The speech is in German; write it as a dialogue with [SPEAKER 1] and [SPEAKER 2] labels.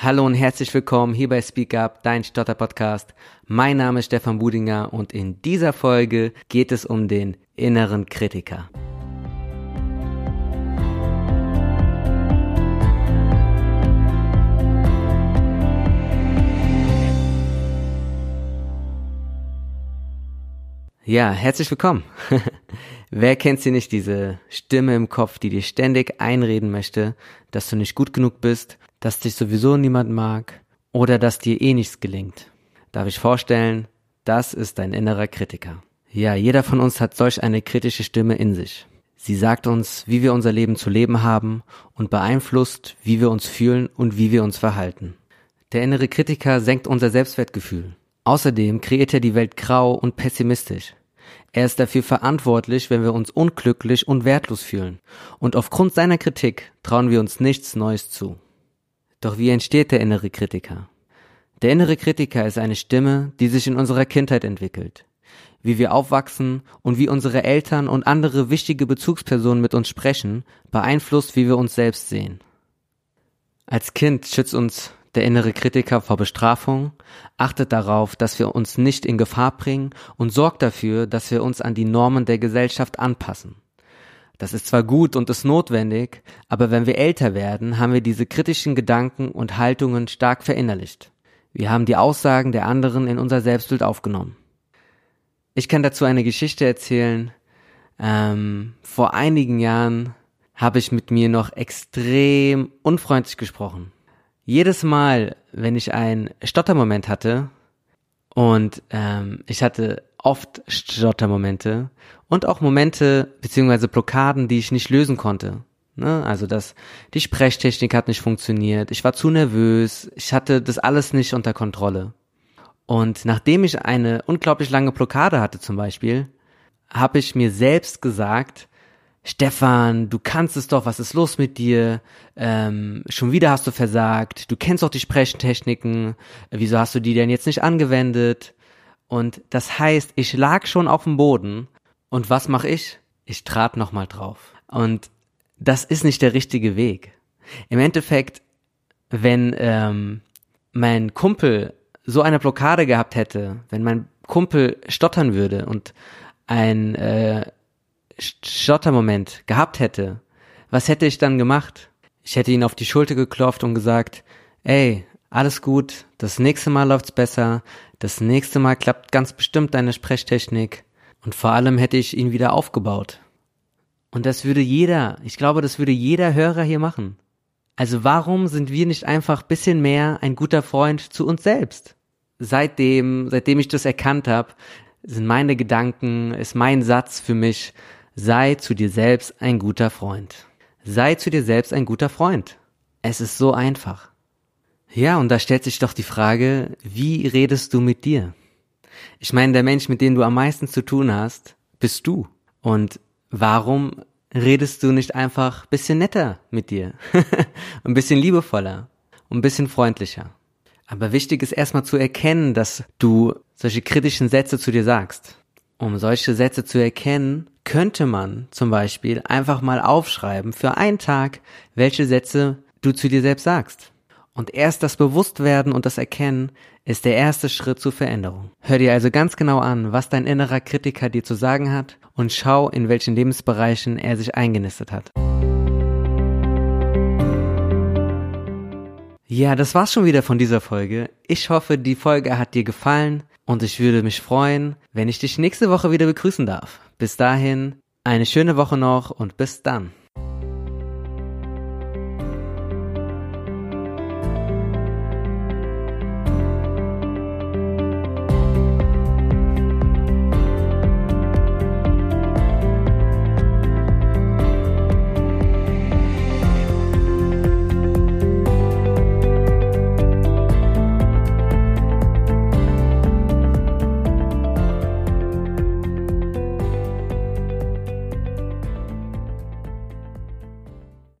[SPEAKER 1] Hallo und herzlich willkommen hier bei Speak Up, dein Stotter-Podcast. Mein Name ist Stefan Budinger und in dieser Folge geht es um den inneren Kritiker. Ja, herzlich willkommen. Wer kennt sie nicht, diese Stimme im Kopf, die dir ständig einreden möchte, dass du nicht gut genug bist dass dich sowieso niemand mag oder dass dir eh nichts gelingt. Darf ich vorstellen, das ist dein innerer Kritiker. Ja, jeder von uns hat solch eine kritische Stimme in sich. Sie sagt uns, wie wir unser Leben zu leben haben und beeinflusst, wie wir uns fühlen und wie wir uns verhalten. Der innere Kritiker senkt unser Selbstwertgefühl. Außerdem kreiert er die Welt grau und pessimistisch. Er ist dafür verantwortlich, wenn wir uns unglücklich und wertlos fühlen. Und aufgrund seiner Kritik trauen wir uns nichts Neues zu. Doch wie entsteht der innere Kritiker? Der innere Kritiker ist eine Stimme, die sich in unserer Kindheit entwickelt. Wie wir aufwachsen und wie unsere Eltern und andere wichtige Bezugspersonen mit uns sprechen, beeinflusst, wie wir uns selbst sehen. Als Kind schützt uns der innere Kritiker vor Bestrafung, achtet darauf, dass wir uns nicht in Gefahr bringen und sorgt dafür, dass wir uns an die Normen der Gesellschaft anpassen. Das ist zwar gut und ist notwendig, aber wenn wir älter werden, haben wir diese kritischen Gedanken und Haltungen stark verinnerlicht. Wir haben die Aussagen der anderen in unser Selbstbild aufgenommen. Ich kann dazu eine Geschichte erzählen. Ähm, vor einigen Jahren habe ich mit mir noch extrem unfreundlich gesprochen. Jedes Mal, wenn ich einen Stottermoment hatte und ähm, ich hatte oft Stottermomente und auch Momente beziehungsweise Blockaden, die ich nicht lösen konnte. Ne? Also dass die Sprechtechnik hat nicht funktioniert, ich war zu nervös, ich hatte das alles nicht unter Kontrolle. Und nachdem ich eine unglaublich lange Blockade hatte zum Beispiel, habe ich mir selbst gesagt, Stefan, du kannst es doch, was ist los mit dir? Ähm, schon wieder hast du versagt, du kennst doch die Sprechtechniken, wieso hast du die denn jetzt nicht angewendet? Und das heißt, ich lag schon auf dem Boden und was mache ich? Ich trat nochmal drauf. Und das ist nicht der richtige Weg. Im Endeffekt, wenn ähm, mein Kumpel so eine Blockade gehabt hätte, wenn mein Kumpel stottern würde und ein äh, Stottermoment gehabt hätte, was hätte ich dann gemacht? Ich hätte ihn auf die Schulter geklopft und gesagt, ey, alles gut, das nächste Mal läuft's besser, das nächste Mal klappt ganz bestimmt deine Sprechtechnik und vor allem hätte ich ihn wieder aufgebaut. Und das würde jeder, ich glaube, das würde jeder Hörer hier machen. Also warum sind wir nicht einfach bisschen mehr ein guter Freund zu uns selbst? Seitdem, seitdem ich das erkannt habe, sind meine Gedanken, ist mein Satz für mich, sei zu dir selbst ein guter Freund. Sei zu dir selbst ein guter Freund. Es ist so einfach. Ja, und da stellt sich doch die Frage, wie redest du mit dir? Ich meine, der Mensch, mit dem du am meisten zu tun hast, bist du. Und warum redest du nicht einfach bisschen netter mit dir? ein bisschen liebevoller und ein bisschen freundlicher. Aber wichtig ist erstmal zu erkennen, dass du solche kritischen Sätze zu dir sagst. Um solche Sätze zu erkennen, könnte man zum Beispiel einfach mal aufschreiben für einen Tag, welche Sätze du zu dir selbst sagst. Und erst das Bewusstwerden und das Erkennen ist der erste Schritt zur Veränderung. Hör dir also ganz genau an, was dein innerer Kritiker dir zu sagen hat und schau, in welchen Lebensbereichen er sich eingenistet hat. Ja, das war's schon wieder von dieser Folge. Ich hoffe, die Folge hat dir gefallen und ich würde mich freuen, wenn ich dich nächste Woche wieder begrüßen darf. Bis dahin, eine schöne Woche noch und bis dann.